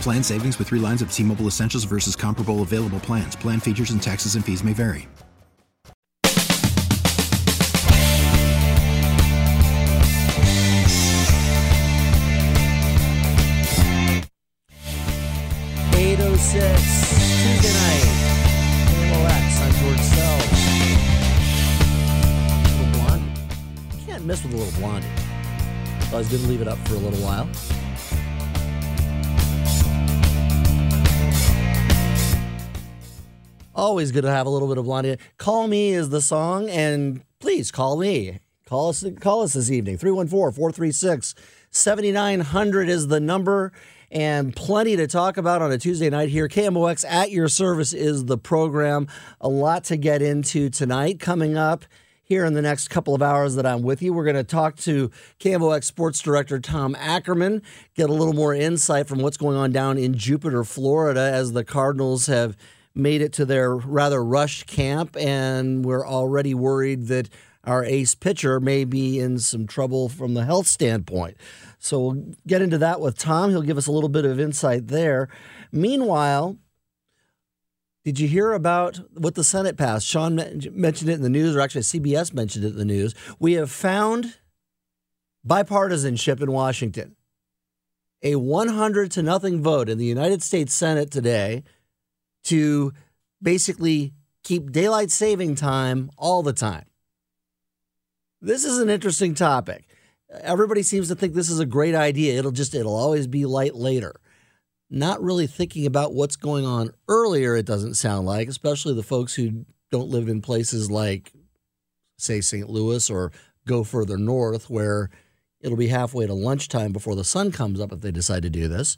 Plan savings with three lines of T Mobile Essentials versus comparable available plans. Plan features and taxes and fees may vary. Eight oh six Tuesday night. KMOX. I'm George Sells. Little blondie. You can't miss with a little blondie. So I was going to leave it up for a little while. Always good to have a little bit of blondie. Call Me is the song, and please call me. Call us call us this evening. 314-436-7900 is the number. And plenty to talk about on a Tuesday night here. KMOX at your service is the program. A lot to get into tonight. Coming up here in the next couple of hours that I'm with you, we're going to talk to KMOX Sports Director Tom Ackerman, get a little more insight from what's going on down in Jupiter, Florida, as the Cardinals have made it to their rather rushed camp, and we're already worried that our ace pitcher may be in some trouble from the health standpoint. So we'll get into that with Tom. He'll give us a little bit of insight there. Meanwhile, did you hear about what the Senate passed? Sean mentioned it in the news, or actually CBS mentioned it in the news. We have found bipartisanship in Washington. A 100 to nothing vote in the United States Senate today to basically keep daylight saving time all the time. This is an interesting topic. Everybody seems to think this is a great idea. It'll just it'll always be light later. Not really thinking about what's going on earlier, it doesn't sound like, especially the folks who don't live in places like say St. Louis or go further north where it'll be halfway to lunchtime before the sun comes up if they decide to do this.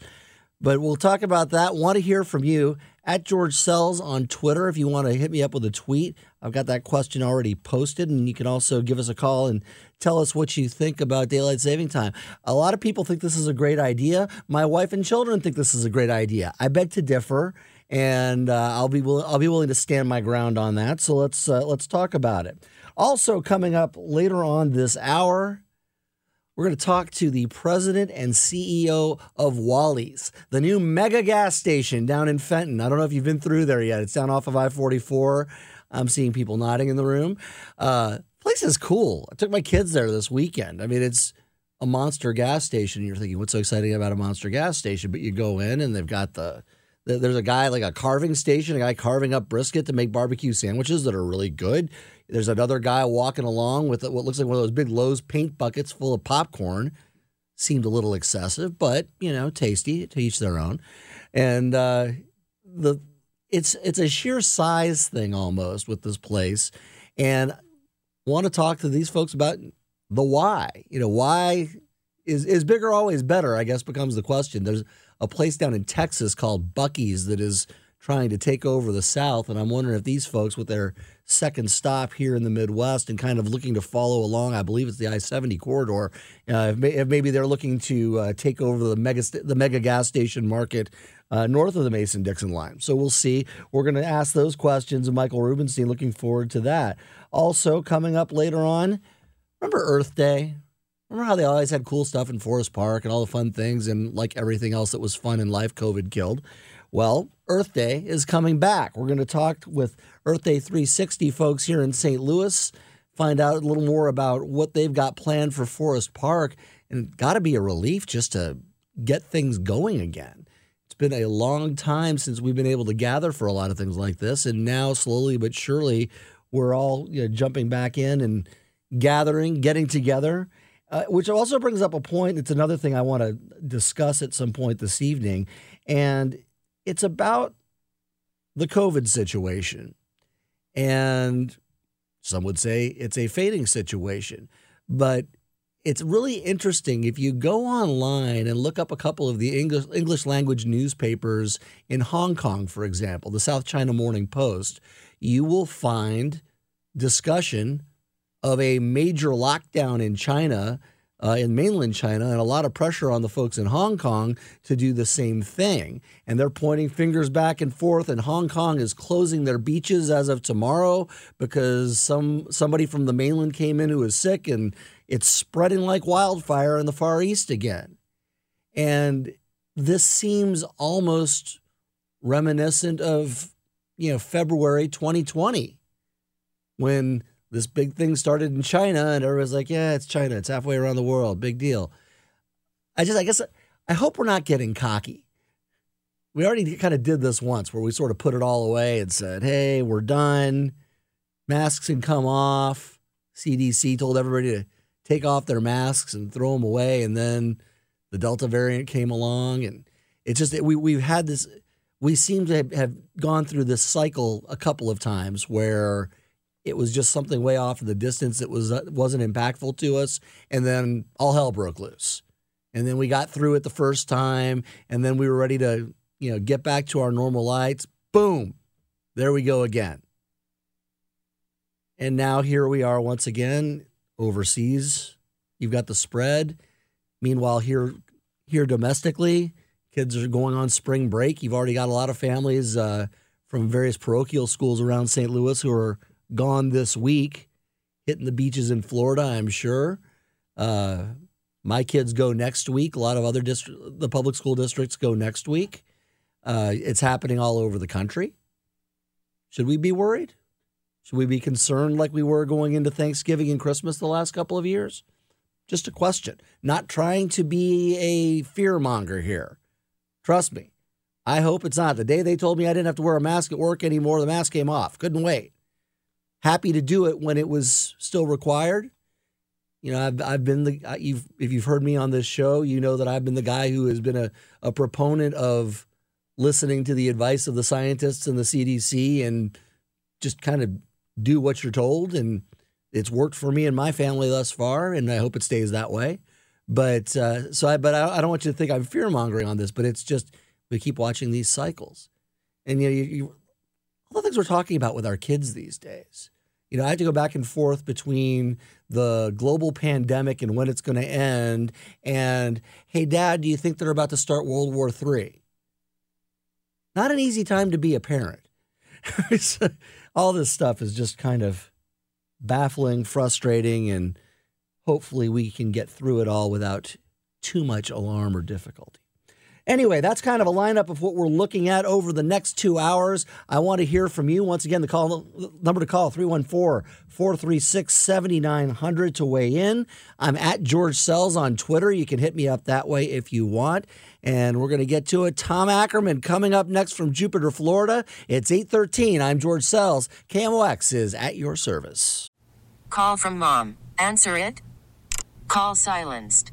But we'll talk about that. Want to hear from you at George Sells on Twitter if you want to hit me up with a tweet. I've got that question already posted, and you can also give us a call and tell us what you think about daylight saving time. A lot of people think this is a great idea. My wife and children think this is a great idea. I beg to differ, and uh, I'll be will- I'll be willing to stand my ground on that. So let's uh, let's talk about it. Also coming up later on this hour. We're going to talk to the president and CEO of Wally's, the new mega gas station down in Fenton. I don't know if you've been through there yet. It's down off of I 44. I'm seeing people nodding in the room. Uh, place is cool. I took my kids there this weekend. I mean, it's a monster gas station. You're thinking, what's so exciting about a monster gas station? But you go in and they've got the there's a guy like a carving station, a guy carving up brisket to make barbecue sandwiches that are really good. There's another guy walking along with what looks like one of those big Lowe's paint buckets full of popcorn. Seemed a little excessive, but you know, tasty to each their own. And uh, the it's it's a sheer size thing almost with this place, and want to talk to these folks about the why. You know, why is is bigger always better? I guess becomes the question. There's a place down in Texas called Buc-ee's that is trying to take over the South, and I'm wondering if these folks with their second stop here in the Midwest and kind of looking to follow along. I believe it's the I 70 corridor. Uh, if, maybe they're looking to uh, take over the mega, the mega gas station market uh, north of the Mason Dixon line. So we'll see. We're going to ask those questions of Michael Rubenstein. Looking forward to that. Also, coming up later on, remember Earth Day? Remember how they always had cool stuff in Forest Park and all the fun things, and like everything else that was fun in life, COVID killed. Well, Earth Day is coming back. We're going to talk with Earth Day 360 folks here in St. Louis, find out a little more about what they've got planned for Forest Park. And got to be a relief just to get things going again. It's been a long time since we've been able to gather for a lot of things like this, and now slowly but surely we're all you know, jumping back in and gathering, getting together. Uh, which also brings up a point. It's another thing I want to discuss at some point this evening, and it's about the COVID situation. And some would say it's a fading situation, but it's really interesting if you go online and look up a couple of the English English language newspapers in Hong Kong, for example, the South China Morning Post, you will find discussion of a major lockdown in China, uh, in mainland China, and a lot of pressure on the folks in Hong Kong to do the same thing. And they're pointing fingers back and forth. And Hong Kong is closing their beaches as of tomorrow because some somebody from the mainland came in who was sick, and it's spreading like wildfire in the Far East again. And this seems almost reminiscent of you know February 2020 when this big thing started in China, and everybody's like, "Yeah, it's China. It's halfway around the world. Big deal." I just, I guess, I hope we're not getting cocky. We already kind of did this once, where we sort of put it all away and said, "Hey, we're done. Masks can come off." CDC told everybody to take off their masks and throw them away, and then the Delta variant came along, and it's just we we've had this. We seem to have gone through this cycle a couple of times where it was just something way off in the distance that was uh, wasn't impactful to us, and then all hell broke loose. And then we got through it the first time, and then we were ready to you know get back to our normal lights. Boom, there we go again. And now here we are once again overseas. You've got the spread. Meanwhile, here here domestically, kids are going on spring break. You've already got a lot of families uh, from various parochial schools around St. Louis who are gone this week, hitting the beaches in Florida, I'm sure. Uh, my kids go next week. A lot of other district, the public school districts go next week. Uh, it's happening all over the country. Should we be worried? Should we be concerned like we were going into Thanksgiving and Christmas the last couple of years? Just a question. Not trying to be a fear monger here. Trust me. I hope it's not. The day they told me I didn't have to wear a mask at work anymore, the mask came off. Couldn't wait happy to do it when it was still required. You know, I've I've been the you've if you've heard me on this show, you know that I've been the guy who has been a, a proponent of listening to the advice of the scientists and the CDC and just kind of do what you're told and it's worked for me and my family thus far and I hope it stays that way. But uh, so I but I, I, don't want you to think I'm fear mongering on this, but it's just we keep watching these cycles. And you know, you, you all the things we're talking about with our kids these days. You know, I have to go back and forth between the global pandemic and when it's going to end, and hey, Dad, do you think they're about to start World War III? Not an easy time to be a parent. all this stuff is just kind of baffling, frustrating, and hopefully we can get through it all without too much alarm or difficulty. Anyway, that's kind of a lineup of what we're looking at over the next two hours. I want to hear from you. Once again, the call number to call 314 436 7900 to weigh in. I'm at George Sells on Twitter. You can hit me up that way if you want. And we're going to get to it. Tom Ackerman coming up next from Jupiter, Florida. It's 813. I'm George Sells. KMOX is at your service. Call from mom. Answer it. Call silenced.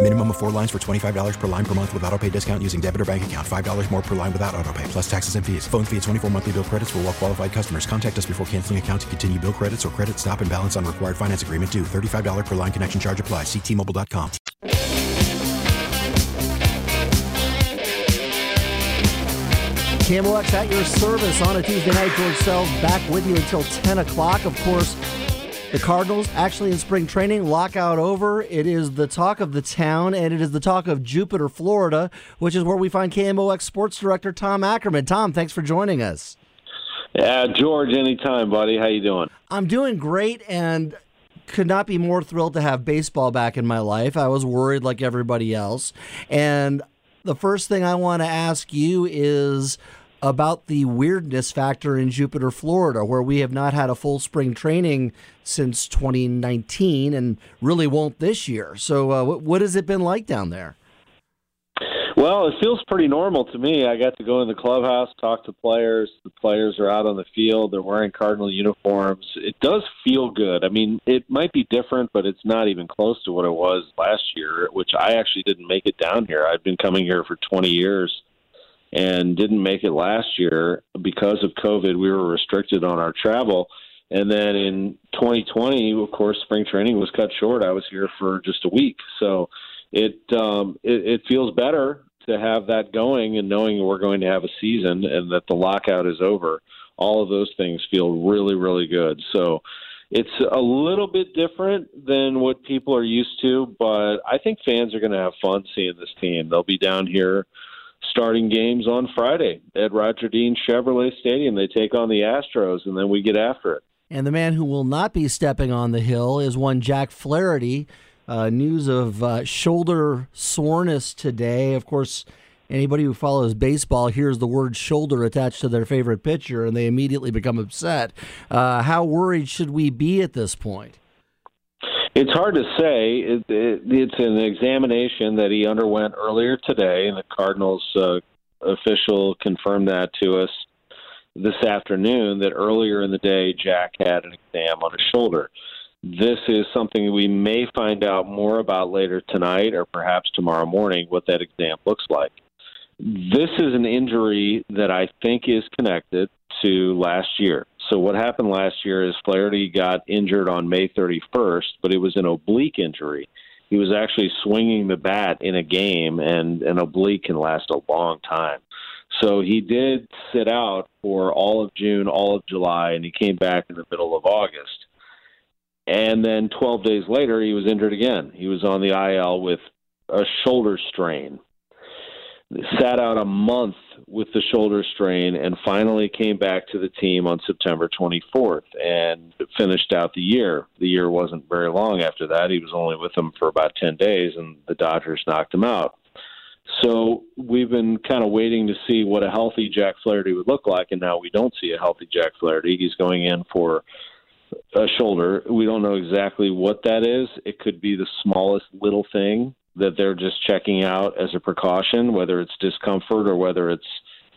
Minimum of four lines for $25 per line per month with auto pay discount using debit or bank account. $5 more per line without auto pay, plus taxes and fees. Phone fee at 24 monthly bill credits for all well qualified customers. Contact us before canceling account to continue bill credits or credit stop and balance on required finance agreement due. $35 per line connection charge apply. Ctmobile.com. KMOX at your service on a Tuesday night. George Sells back with you until 10 o'clock. Of course, the Cardinals actually in spring training, lockout over. It is the talk of the town, and it is the talk of Jupiter, Florida, which is where we find KMOX sports director Tom Ackerman. Tom, thanks for joining us. Yeah, George, anytime, buddy. How you doing? I'm doing great, and could not be more thrilled to have baseball back in my life. I was worried like everybody else, and the first thing I want to ask you is about the weirdness factor in Jupiter, Florida, where we have not had a full spring training since 2019 and really won't this year. So, uh, what, what has it been like down there? Well, it feels pretty normal to me. I got to go in the clubhouse, talk to players. The players are out on the field. They're wearing Cardinal uniforms. It does feel good. I mean, it might be different, but it's not even close to what it was last year, which I actually didn't make it down here. I've been coming here for 20 years and didn't make it last year because of COVID. We were restricted on our travel. And then in 2020, of course, spring training was cut short. I was here for just a week. So it, um, it, it feels better to have that going and knowing we're going to have a season and that the lockout is over. All of those things feel really, really good. So it's a little bit different than what people are used to, but I think fans are going to have fun seeing this team. They'll be down here starting games on Friday at Roger Dean Chevrolet Stadium. They take on the Astros, and then we get after it. And the man who will not be stepping on the hill is one Jack Flaherty. Uh, news of uh, shoulder soreness today. Of course, anybody who follows baseball hears the word shoulder attached to their favorite pitcher and they immediately become upset. Uh, how worried should we be at this point? It's hard to say. It, it, it's an examination that he underwent earlier today, and the Cardinals uh, official confirmed that to us this afternoon. That earlier in the day, Jack had an exam on his shoulder. This is something we may find out more about later tonight, or perhaps tomorrow morning. What that exam looks like. This is an injury that I think is connected to last year. So what happened last year is Flaherty got injured on May 31st, but it was an oblique injury. He was actually swinging the bat in a game, and an oblique can last a long time. So he did sit out for all of June, all of July, and he came back in the middle of August. And then 12 days later, he was injured again. He was on the IL with a shoulder strain sat out a month with the shoulder strain and finally came back to the team on September 24th and finished out the year. The year wasn't very long after that. He was only with them for about 10 days and the Dodgers knocked him out. So we've been kind of waiting to see what a healthy Jack Flaherty would look like, and now we don't see a healthy Jack Flaherty. He's going in for a shoulder. We don't know exactly what that is. It could be the smallest little thing that they're just checking out as a precaution, whether it's discomfort or whether it's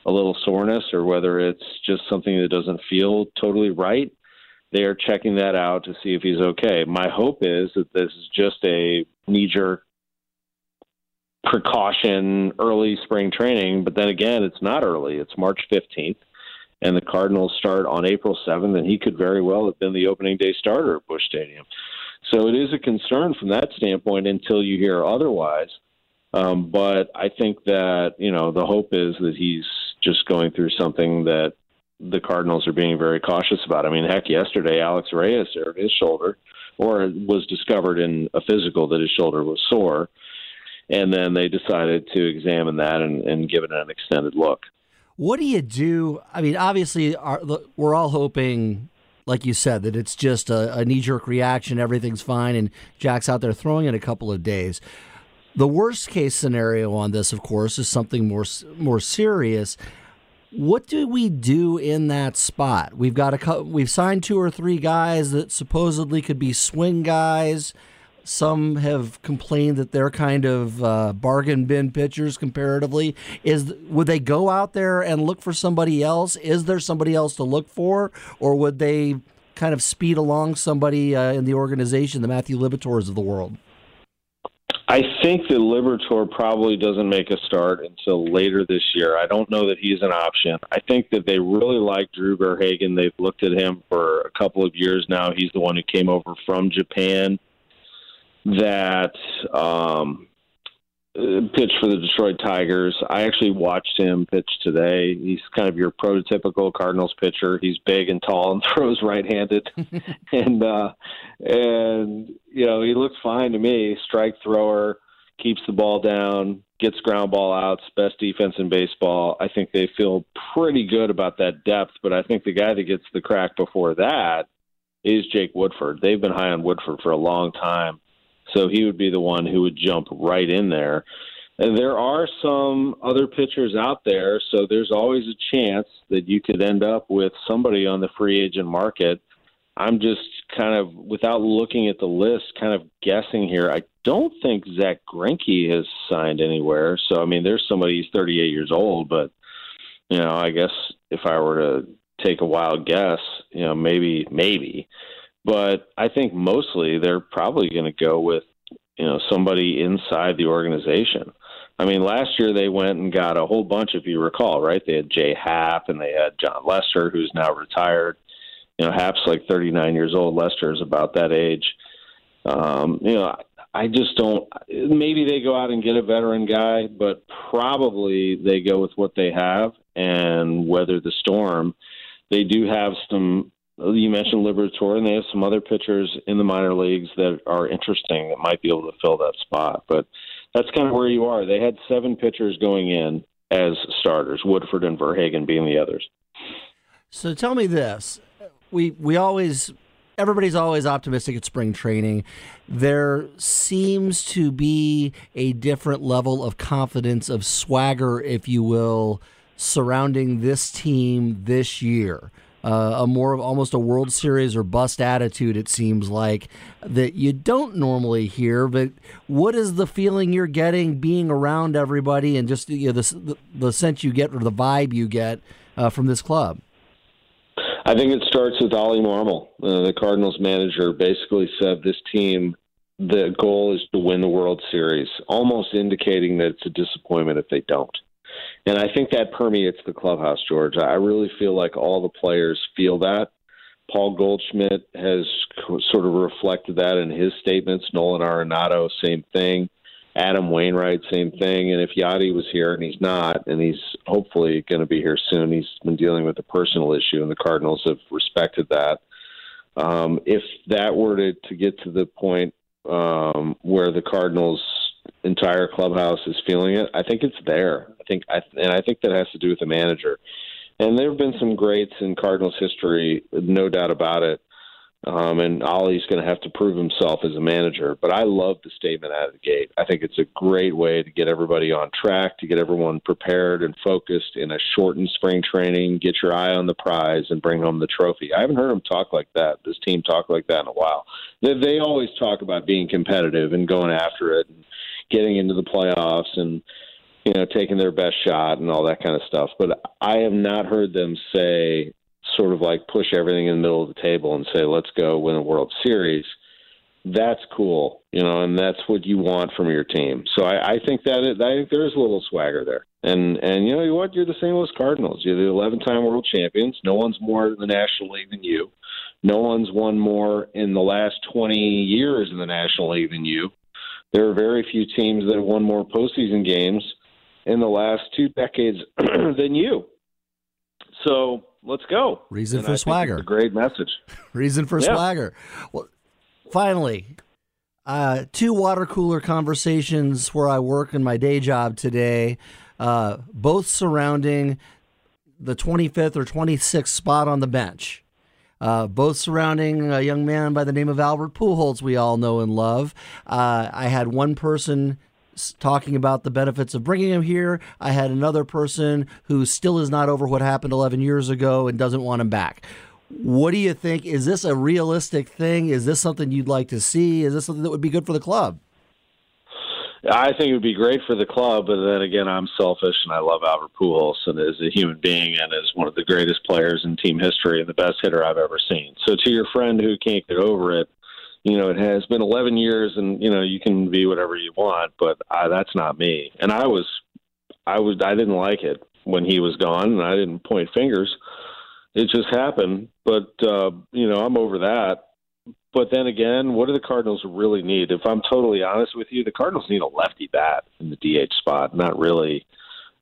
a little soreness or whether it's just something that doesn't feel totally right. They are checking that out to see if he's okay. My hope is that this is just a knee jerk precaution early spring training, but then again, it's not early. It's March 15th. and the Cardinals start on April 7th, and he could very well have been the opening day starter at Busch Stadium. So it is a concern from that standpoint until you hear otherwise. Um, but I think that you know the hope is that he's just going through something that the Cardinals are being very cautious about. I mean, heck, yesterday Alex Reyes hurt his shoulder, or was discovered in a physical that his shoulder was sore, and then they decided to examine that and, and give it an extended look. What do you do? I mean, obviously, our, we're all hoping, like you said, that it's just a, a knee jerk reaction, everything's fine, and Jack's out there throwing in a couple of days. The worst case scenario on this, of course, is something more more serious. What do we do in that spot? We've got a we've signed two or three guys that supposedly could be swing guys. Some have complained that they're kind of uh, bargain bin pitchers comparatively. Is would they go out there and look for somebody else? Is there somebody else to look for, or would they kind of speed along somebody uh, in the organization, the Matthew Liberatores of the world? I think that Liberatore probably doesn't make a start until later this year. I don't know that he's an option. I think that they really like Drew Verhagen. They've looked at him for a couple of years now. He's the one who came over from Japan that um, pitched for the Detroit Tigers. I actually watched him pitch today. He's kind of your prototypical Cardinals pitcher. He's big and tall and throws right-handed, and uh, and you know he looks fine to me. Strike thrower, keeps the ball down, gets ground ball outs, best defense in baseball. I think they feel pretty good about that depth. But I think the guy that gets the crack before that is Jake Woodford. They've been high on Woodford for a long time so he would be the one who would jump right in there. And there are some other pitchers out there, so there's always a chance that you could end up with somebody on the free agent market. I'm just kind of, without looking at the list, kind of guessing here. I don't think Zack Greinke has signed anywhere. So, I mean, there's somebody, he's 38 years old, but, you know, I guess if I were to take a wild guess, you know, maybe, maybe but I think mostly they're probably going to go with you know somebody inside the organization. I mean, last year they went and got a whole bunch, if you recall, right? They had Jay Happ and they had Jon Lester, who's now retired. You know, Happ's like 39 years old. Lester is about that age. Um, you know, I just don't. Maybe they go out and get a veteran guy, but probably they go with what they have and weather the storm. They do have some you mentioned Liberatore, and they have some other pitchers in the minor leagues that are interesting that might be able to fill that spot. But that's kind of where you are. They had seven pitchers going in as starters, Woodford and Verhagen being the others. So tell me this: we we always everybody's always optimistic at spring training. There seems to be a different level of confidence, of swagger, if you will, surrounding this team this year uh, a more of almost a World Series or bust attitude, it seems like, that you don't normally hear. But what is the feeling you're getting being around everybody and just you know, the, the, sense you get or the vibe you get uh, from this club? I think it starts with Oli Marmol. Uh, the Cardinals manager basically said this team, the goal is to win the World Series, almost indicating that it's a disappointment if they don't. And I think that permeates the clubhouse, George. I really feel like all the players feel that. Paul Goldschmidt has sort of reflected that in his statements. Nolan Arenado, same thing. Adam Wainwright, same thing. And if Yadi was here, and he's not, and he's hopefully going to be here soon, he's been dealing with a personal issue, and the Cardinals have respected that. Um, if that were to, to get to the point um, where the Cardinals entire clubhouse is feeling it. I think it's there. I think, I, and I think that has to do with the manager. And there have been some greats in Cardinals history, no doubt about it. Um, and Ollie's going to have to prove himself as a manager. But I love the statement out of the gate. I think it's a great way to get everybody on track, to get everyone prepared and focused in a shortened spring training, get your eye on the prize, and bring home the trophy. I haven't heard him talk like that, this team talk like that in a while. They, they always talk about being competitive and going after it. And, getting into the playoffs and you know taking their best shot and all that kind of stuff. But I have not heard them say sort of like push everything in the middle of the table and say let's go win a World Series. that's cool, you know, and that's what you want from your team. So I, I think that it, I think there's a little swagger there. And and you know what? You're the St. Louis Cardinals. You're the 11-time world champions. No one's more in the National League than you. No one's won more in the last 20 years in the National League than you. There are very few teams that have won more postseason games in the last two decades than you. So let's go. Reason And for I swagger. a great message. Reason for Yeah. swagger. Well, finally, uh, two water cooler conversations where I work in my day job today, uh, both surrounding the 25th or 26th spot on the bench. Uh, both surrounding a young man by the name of Albert Pujols, we all know and love. Uh, I had one person talking about the benefits of bringing him here. I had another person who still is not over what happened 11 years ago and doesn't want him back. What do you think? Is this a realistic thing? Is this something you'd like to see? Is this something that would be good for the club? I think it would be great for the club, but then again, I'm selfish and I love Albert Pujols and as a human being and as one of the greatest players in team history and the best hitter I've ever seen. So to your friend who can't get over it, you know, it has been 11 years and, you know, you can be whatever you want, but I, that's not me. And I was, I was, I didn't like it when he was gone and I didn't point fingers. It just happened. But, uh, you know, I'm over that. But then again, what do the Cardinals really need? If I'm totally honest with you, the Cardinals need a lefty bat in the DH spot, not really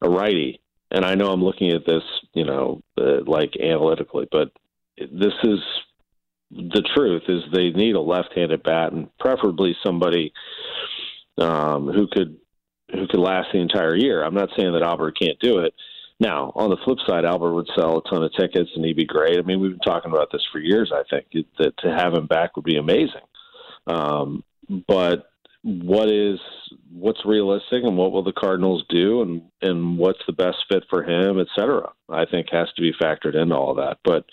a righty. And I know I'm looking at this, you know, uh, like analytically, but this is the truth: is they need a left-handed bat, and preferably somebody um, who could who could last the entire year. I'm not saying that Albert can't do it. Now, on the flip side, Albert would sell a ton of tickets and he'd be great. I mean, we've been talking about this for years. I think that to have him back would be amazing. Um, but what is what's realistic and what will the Cardinals do and and what's the best fit for him, et cetera? I think has to be factored into all that. But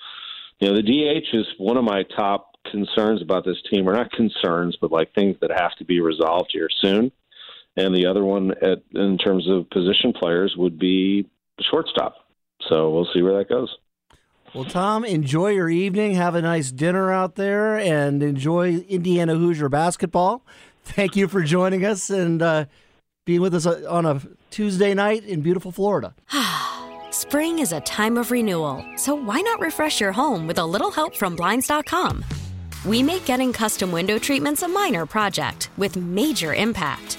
you know, the DH is one of my top concerns about this team, or not concerns, but like things that have to be resolved here soon. And the other one, at, in terms of position players, would be shortstop. So we'll see where that goes. Well, Tom, enjoy your evening. Have a nice dinner out there and enjoy Indiana Hoosier basketball. Thank you for joining us and uh, being with us on a Tuesday night in beautiful Florida. Spring is a time of renewal, so why not refresh your home with a little help from Blinds.com? We make getting custom window treatments a minor project with major impact.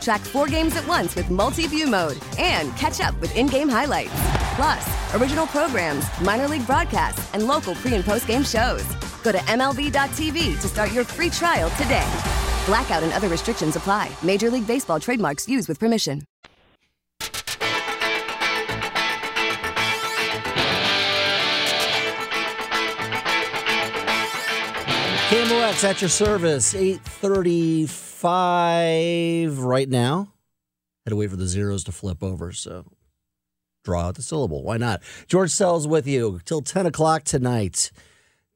Track four games at once with multi view mode and catch up with in game highlights. Plus, original programs, minor league broadcasts, and local pre and post game shows. Go to MLB.tv to start your free trial today. Blackout and other restrictions apply. Major League Baseball trademarks used with permission. KMOX at your service, 835 right now. Had to wait for the zeros to flip over, so draw out the syllable. Why not? George Sells with you till 10 o'clock tonight.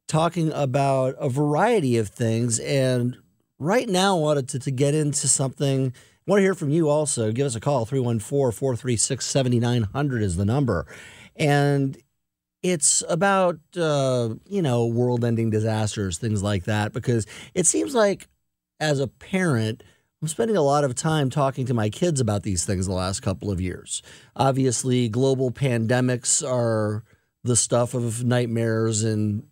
talking about a variety of things. And right now, I wanted to, to get into something. I want to hear from you also. Give us a call 314 436 7900 is the number. And it's about, uh, you know, world ending disasters, things like that, because it seems like as a parent, I'm spending a lot of time talking to my kids about these things the last couple of years. Obviously, global pandemics are the stuff of nightmares and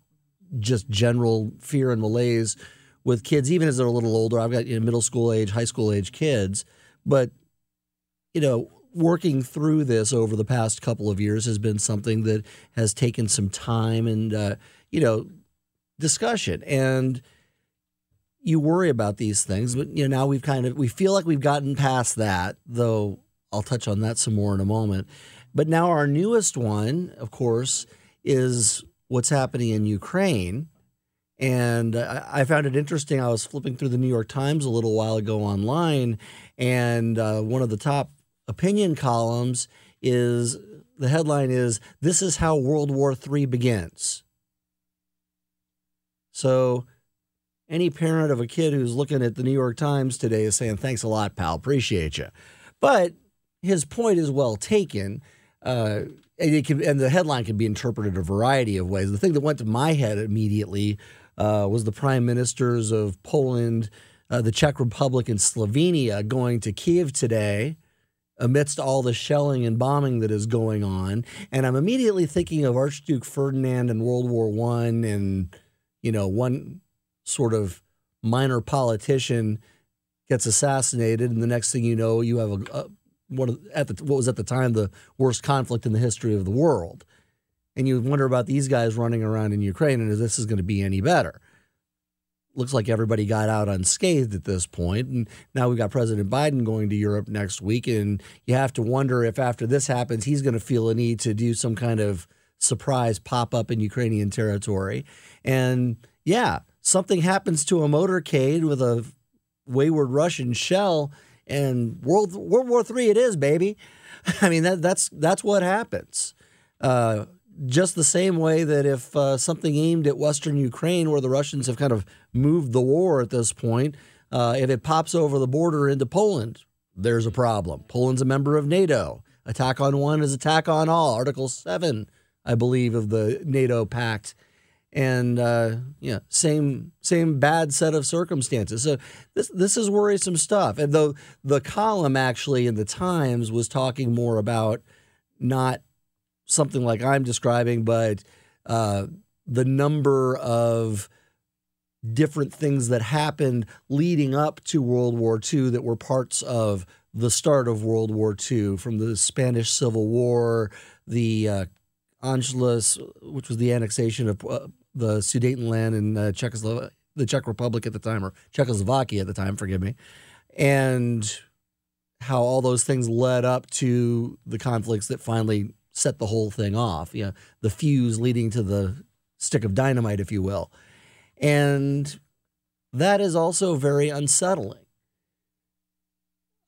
just general fear and malaise with kids, even as they're a little older. I've got you know, middle school age, high school age kids. But, you know, working through this over the past couple of years has been something that has taken some time and, uh, you know, discussion. And you worry about these things, but, you know, now we've kind of, we feel like we've gotten past that, though I'll touch on that some more in a moment. But now our newest one, of course, is what's happening in Ukraine. And I found it interesting. I was flipping through the New York Times a little while ago online, and uh, one of the top opinion columns is the headline is This is how World War III begins. So, any parent of a kid who's looking at the New York Times today is saying, Thanks a lot, pal. Appreciate you. But his point is well taken. Uh, and, can, and, the headline can be interpreted a variety of ways. The thing that went to my head immediately uh, was the prime ministers of Poland, uh, the Czech Republic, and Slovenia going to Kiev today amidst all the shelling and bombing that is going on. And I'm immediately thinking of Archduke Ferdinand and World War One, and you know, one sort of minor politician gets assassinated, and the next thing you know, you have a, a one of, at the what was at the time the worst conflict in the history of the world. And you wonder about these guys running around in Ukraine and if this is going to be any better. Looks like everybody got out unscathed at this. And now we've got President Biden going to Europe next week. And you have to wonder if after this happens, he's going to feel a need to do some kind of surprise pop up in Ukrainian territory. And yeah, something happens to a motorcade with a wayward Russian shell and World World War Three it is, baby. I mean that that's that's what happens. Uh, just the same way that if uh, something aimed at Western Ukraine, where the Russians have kind of moved the war at this point, uh, if it pops over the border into Poland, there's a problem. Poland's a member of NATO. Attack on one is attack on all. Article seven, I believe, of the NATO pact and uh, yeah, same same bad set of circumstances. So this this is worrisome stuff. And though the column actually in the Times was talking more about not something like I'm describing, but uh, the number of different things that happened leading up to World War II that were parts of the start of World War II, from the Spanish Civil War, the uh, Anschluss, which was the annexation of uh, the Sudetenland in uh, Czechoslovakia, the Czech Republic at the time, or Czechoslovakia at the time, forgive me, and how all those things led up to the conflicts that finally set the whole thing off. Yeah, the fuse leading to the stick of dynamite, if you will, and that is also very unsettling.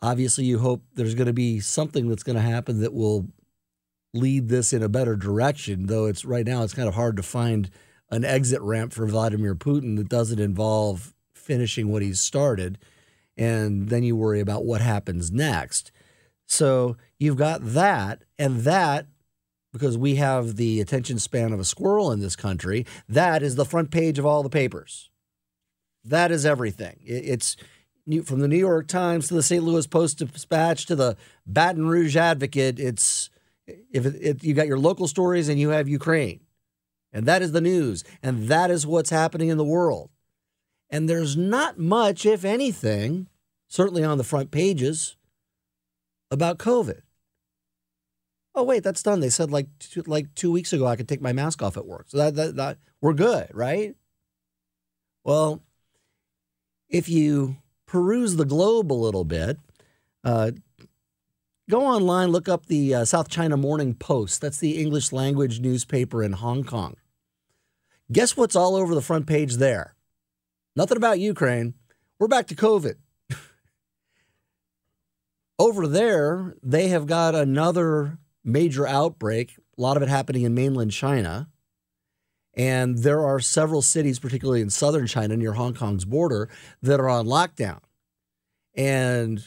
Obviously, you hope there's going to be something that's going to happen that will lead this in a better direction. Though it's right now, it's kind of hard to find an exit ramp for Vladimir Putin that doesn't involve finishing what he's started. And then you worry about what happens next. So you've got that, and that, because we have the attention span of a squirrel in this country, that is the front page of all the papers. That is everything. It's from the New York Times to the St. Louis Post Dispatch to the Baton Rouge Advocate. It's if it, it, you got your local stories and you have Ukraine. And that is the news. And that is what's happening in the world. And there's not much, if anything, certainly on the front pages, about COVID. Oh wait, that's done. They said like two, like two weeks ago I could take my mask off at work, so that, that, that we're good, right? Well, if you peruse the globe a little bit, uh, go online, look up the uh, South China Morning Post. That's the English language newspaper in Hong Kong. Guess what's all over the front page there? Nothing about Ukraine. We're back to COVID. over there, they have got another major outbreak, a lot of it happening in mainland China. And there are several cities, particularly in southern China near Hong Kong's border, that are on lockdown. And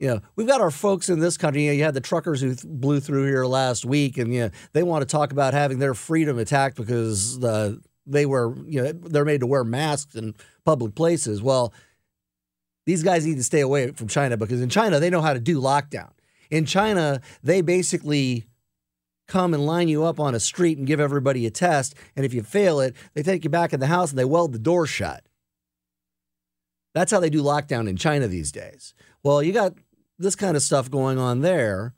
you know, we've got our folks in this country. You, know, you had the truckers who th- blew through here last week, and you know, they want to talk about having their freedom attacked because the they were, you know, they're made to wear masks in public places. Well, these guys need to stay away from China because in China they know how to do lockdown. In China, they basically come and line you up on a street and give everybody a test, and if you fail it, they take you back in the house and they weld the door shut. That's how they do lockdown in China these days. Well, you got this kind of stuff going on there.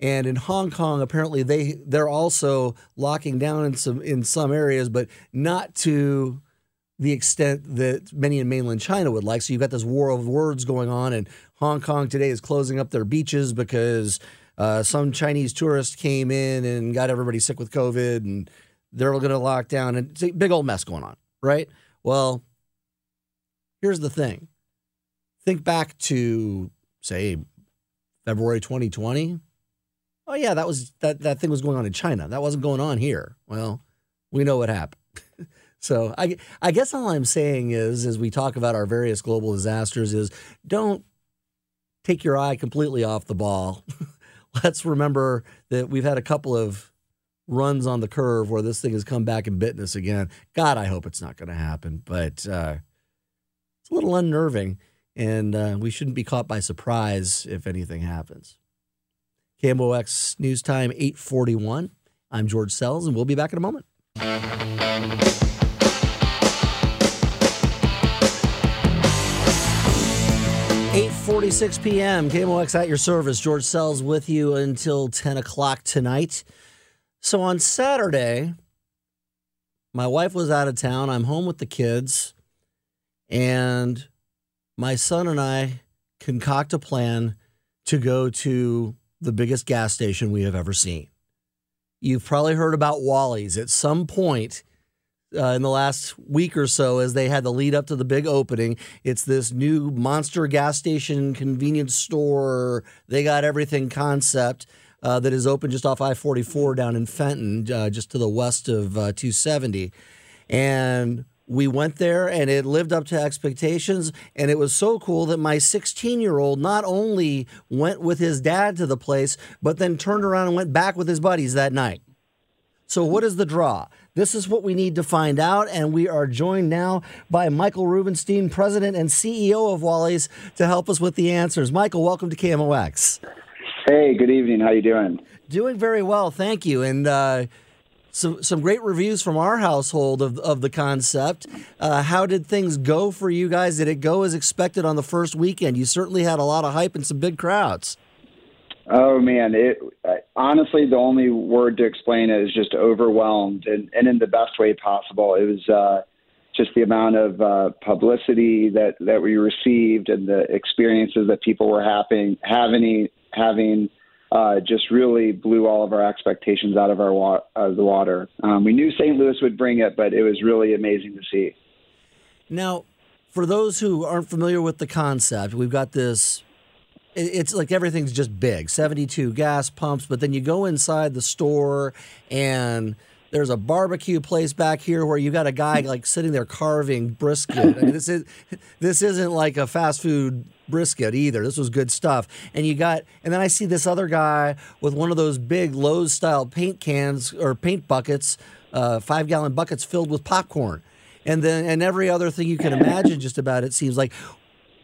And in Hong Kong, apparently they they're also locking down in some in some areas, but not to the extent that many in mainland China would like. So you've got this war of words going on, and Hong Kong today is closing up their beaches because uh, some Chinese tourists came in and got everybody sick with COVID, and they're going to lock down, and it's a big old mess going on, right? Well, here's the thing: think back to say February 2020. Oh yeah, that was that that thing was going on in China. That wasn't going on here. Well, we know what happened. so I I guess all I'm saying is as we talk about our various global disasters is don't take your eye completely off the ball. Let's remember that we've had a couple of runs on the curve where this thing has come back and bitten us again. God, I hope it's not going to happen, but uh, it's a little unnerving and uh, we shouldn't be caught by surprise if anything happens. KMOX News Time 841. I'm George Sells, and we'll be back in a moment. 8:46 p.m. KMOX at your service. George Sells with you until 10 o'clock tonight. So on Saturday, my wife was out of town. I'm home with the kids, and my son and I concoct a plan to go to the biggest gas station we have ever seen. You've probably heard about Wally's at some point uh, in the last week or so as they had the lead up to the big opening. It's this new monster gas station convenience store. They got everything concept. Uh, that is open just off I 44 down in Fenton, uh, just to the west of uh, 270. And we went there and it lived up to expectations. And it was so cool that my 16 year old not only went with his dad to the place, but then turned around and went back with his buddies that night. So, what is the draw? This is what we need to find out. And we are joined now by Michael Rubenstein, President and CEO of Wally's, to help us with the answers. Michael, welcome to KMOX. Hey, good evening. How you doing? Doing very well, thank you. And uh, some some great reviews from our household of of the concept. Uh, how did things go for you guys? Did it go as expected on the first weekend? You certainly had a lot of hype and some big crowds. Oh man, it honestly the only word to explain it is just overwhelmed, and, and in the best way possible. It was uh, just the amount of uh, publicity that that we received, and the experiences that people were having having having. Uh, just really blew all of our expectations out of our wa- of the water. Um, we knew St. Louis would bring it, but it was really amazing to see. Now, for those who aren't familiar with the concept, we've got this it's like everything's just big 72 gas pumps but then you go inside the store and there's a barbecue place back here where you got a guy like sitting there carving brisket I mean, this is this isn't like a fast food brisket either this was good stuff and you got and then i see this other guy with one of those big Lowe's style paint cans or paint buckets uh, five gallon buckets filled with popcorn and then and every other thing you can imagine just about it seems like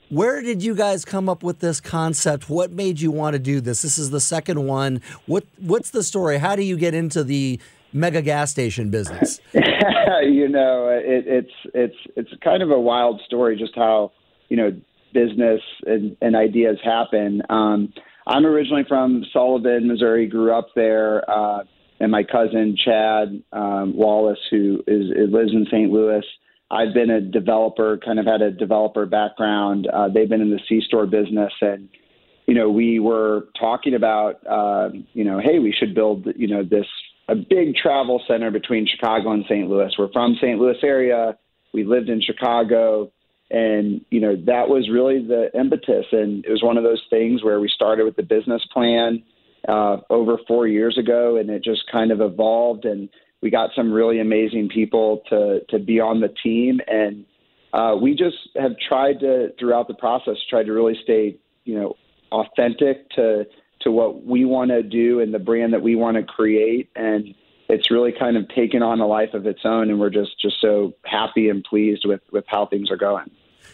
where did you guys come up with this concept? What made you want to do this? This is the second one. What what's the story? How do you get into the mega gas station business? you know, it, it's it's it's kind of a wild story, just how you know business and, and ideas happen. Um, I'm originally from Sullivan, Missouri. Grew up there, uh, and my cousin Chad um, Wallace, who is, lives in St. Louis I've been a developer, kind of had a developer background. Uh, they've been in the C store business, and you know, we were talking about, uh, you know, hey, we should build, you know, this a big travel center between Chicago and St. Louis. We're from St. Louis area. We lived in Chicago, and you know, that was really the impetus. And it was one of those things where we started with the business plan uh, over four years ago, and it just kind of evolved and We got some really amazing people to to be on the team, and uh, we just have tried to throughout the process try to really stay you know authentic to to what we want to do and the brand that we want to create. And it's really kind of taken on a life of its own and we're just just so happy and pleased with with how things are going.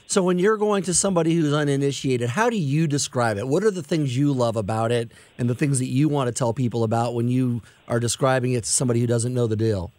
So when you're going to somebody who's uninitiated how do you describe it? What are the things you love about it and the things that you want to tell people about when you are describing it to somebody who doesn't know the deal?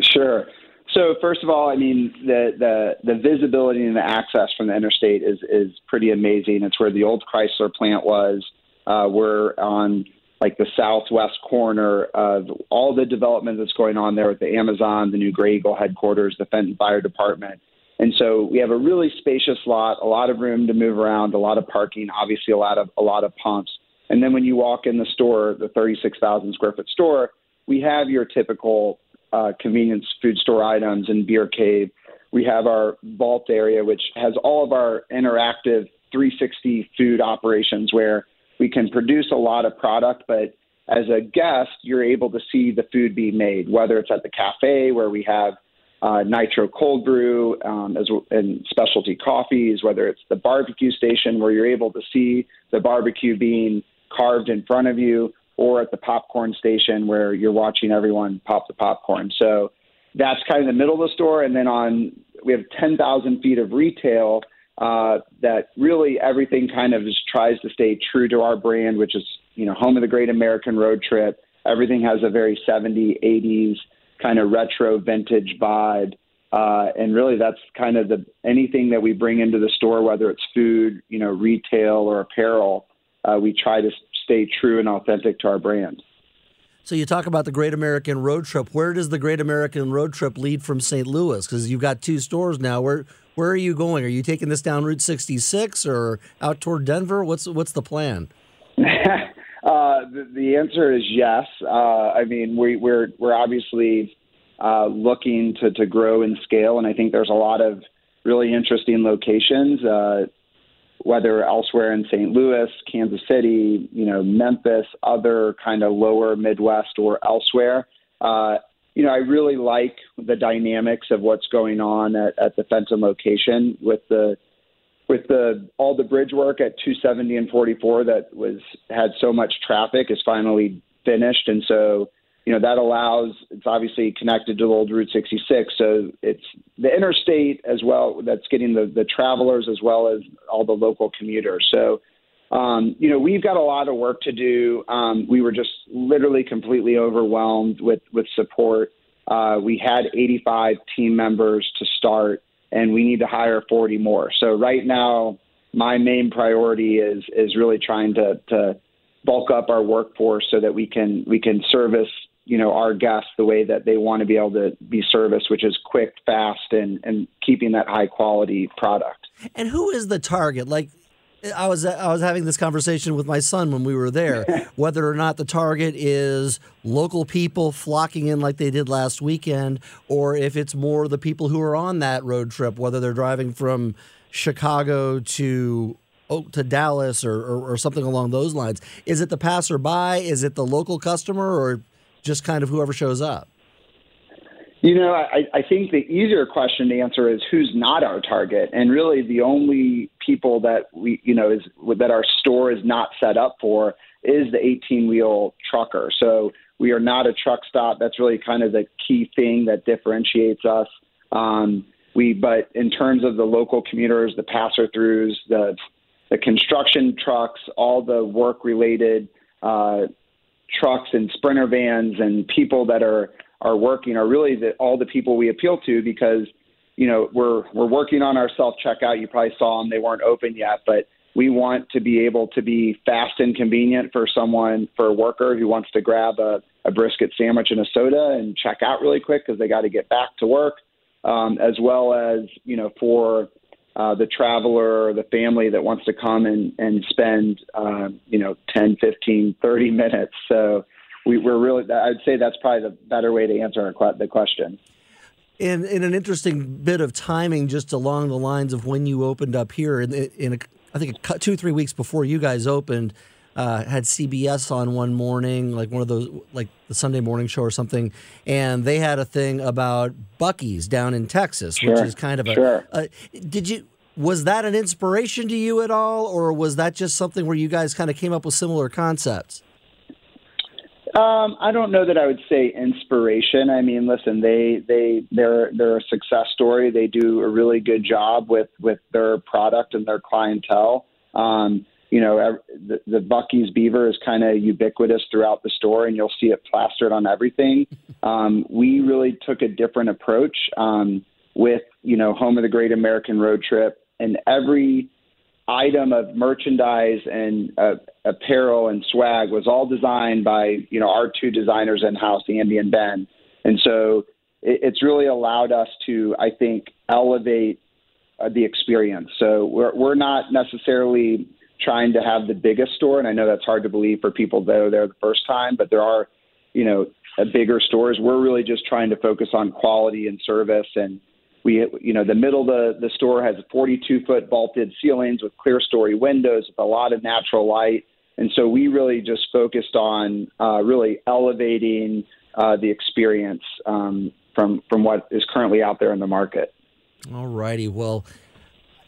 Sure. So first of all, I mean the the the visibility and the access from the interstate is is pretty amazing. It's where the old Chrysler plant was. Uh, we're on like the southwest corner of all the development that's going on there with the Amazon, the new Grey Eagle headquarters, the Fenton Fire Department. And so we have a really spacious lot, a lot of room to move around, a lot of parking, obviously a lot of a lot of pumps. And then when you walk in the store, the 36,000 square foot store, we have your typical uh, convenience food store items and beer cave. We have our vault area, which has all of our interactive 360 food operations where we can produce a lot of product, but as a guest, you're able to see the food being made, whether it's at the cafe where we have uh, nitro cold brew um, as, and specialty coffees, whether it's the barbecue station where you're able to see the barbecue being carved in front of you, or at the popcorn station where you're watching everyone pop the popcorn. So that's kind of the middle of the store. And then on, we have 10,000 feet of retail uh, that really everything kind of just tries to stay true to our brand, which is, you know, home of the great American road trip. Everything has a very 70s, 80s kind of retro vintage vibe. Uh, and really that's kind of the anything that we bring into the store, whether it's food, you know, retail or apparel, uh, we try to stay true and authentic to our brand. So you talk about the Great American Road Trip. Where does the Great American Road Trip lead from St. Louis? Because you've got two stores now. Where where are you going? Are you taking this down Route 66 or out toward Denver? What's what's the plan? uh, the, the, answer is yes. Uh, I mean, we, we're we're obviously uh, looking to to grow and scale, and I think there's a lot of really interesting locations. Whether elsewhere in St. Louis, Kansas City, you know, Memphis, other kind of lower Midwest or elsewhere. Uh, you know, I really like the dynamics of what's going on at, at the Fenton location with the with the all the bridge work at 270 and 44 that was had so much traffic is finally finished, and so you know that allows it's obviously connected to old Route 66, so it's the interstate as well that's getting the the travelers as well as all the local commuters. So um, you know we've got a lot of work to do. Um, we were just literally completely overwhelmed with with support. Uh, we had 85 team members to start, and we need to hire 40 more. So right now, my main priority is is really trying to to bulk up our workforce so that we can we can service you know our guests the way that they want to be able to be serviced, which is quick, fast, and and keeping that high quality product. And who is the target? Like I was I was having this conversation with my son when we were there, whether or not the target is local people flocking in like they did last weekend, or if it's more the people who are on that road trip, whether they're driving from Chicago to to Dallas or, or, or something along those lines. Is it the passerby? Is it the local customer, or just kind of whoever shows up? You know, I, I think the easier question to answer is who's not our target, and really the only people that we, you know, is that our store is not set up for is the 18 wheel trucker. So we are not a truck stop. That's really kind of the key thing that differentiates us. Um, we, but in terms of the local commuters, the passer throughs, the the construction trucks, all the work related uh, trucks and sprinter vans and people that are are working are really the, all the people we appeal to because you know we're we're working on our self checkout. You probably saw them; they weren't open yet, but we want to be able to be fast and convenient for someone for a worker who wants to grab a, a brisket sandwich and a soda and check out really quick because they got to get back to work, um, as well as you know for uh, the traveler the family that wants to come and, and spend, uh, you know, 10, 15, 30 minutes. So we, we're really, I'd say that's probably the better way to answer the question. And, in an interesting bit of timing, just along the lines of when you opened up here, in, in a, I think two, three weeks before you guys opened, uh, had CBS on one morning, like one of those, like the Sunday morning show or something, and they had a thing about Buc-ee's down in Texas, Sure, which is kind of a. sure. a- did you? Was that an inspiration to you at all, or was that just something where you guys kind of came up with similar concepts? Um, I don't know that I would say inspiration. I mean, listen, they they they're they're a success story. They do a really good job with with their product and their clientele. Um, you know, the, the Buc-ee's Beaver is kind of ubiquitous throughout the store, and you'll see it plastered on everything. Um, we really took a different approach um, with you know Home of the Great American Road Trip, and every item of merchandise and uh, apparel and swag was all designed by you know our two designers in house, Andy and Ben, and so it, it's really allowed us to, I think, elevate uh, the experience. So we're we're not necessarily trying to have the biggest store, and I know that's hard to believe for people that are there the first time, but there are you know bigger stores. We're really just trying to focus on quality and service and we, you know, the middle of the, the store has 42 foot vaulted ceilings with clerestory windows with a lot of natural light. And so we really just focused on uh, really elevating uh, the experience um, from, from what is currently out there in the market. All righty. Well,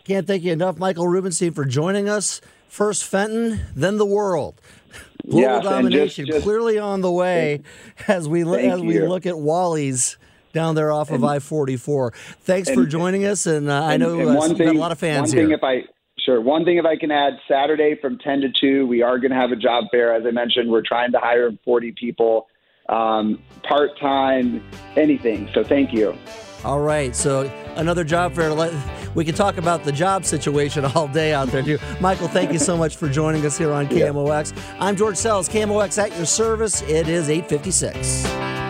can't thank you enough, Michael Rubenstein, for joining us. First Fenton, then the world. Global Yes, and just- domination just- clearly on the way as we as we you. look at Wally's down there off of I forty four. Thanks for joining us, and uh, I know and uh, one thing- a lot of fans one here. Thing if I sure, one thing if I can add, Saturday from ten to two, we are going to have a job fair. As I mentioned, we're trying to hire forty people, um, part time, anything. So thank you. All right, so another job fair. We can talk about the job situation all day out there, too. Michael, thank you so much for joining us here on KMOX. Yeah. I'm George Sells, KMOX at your service. It is 856.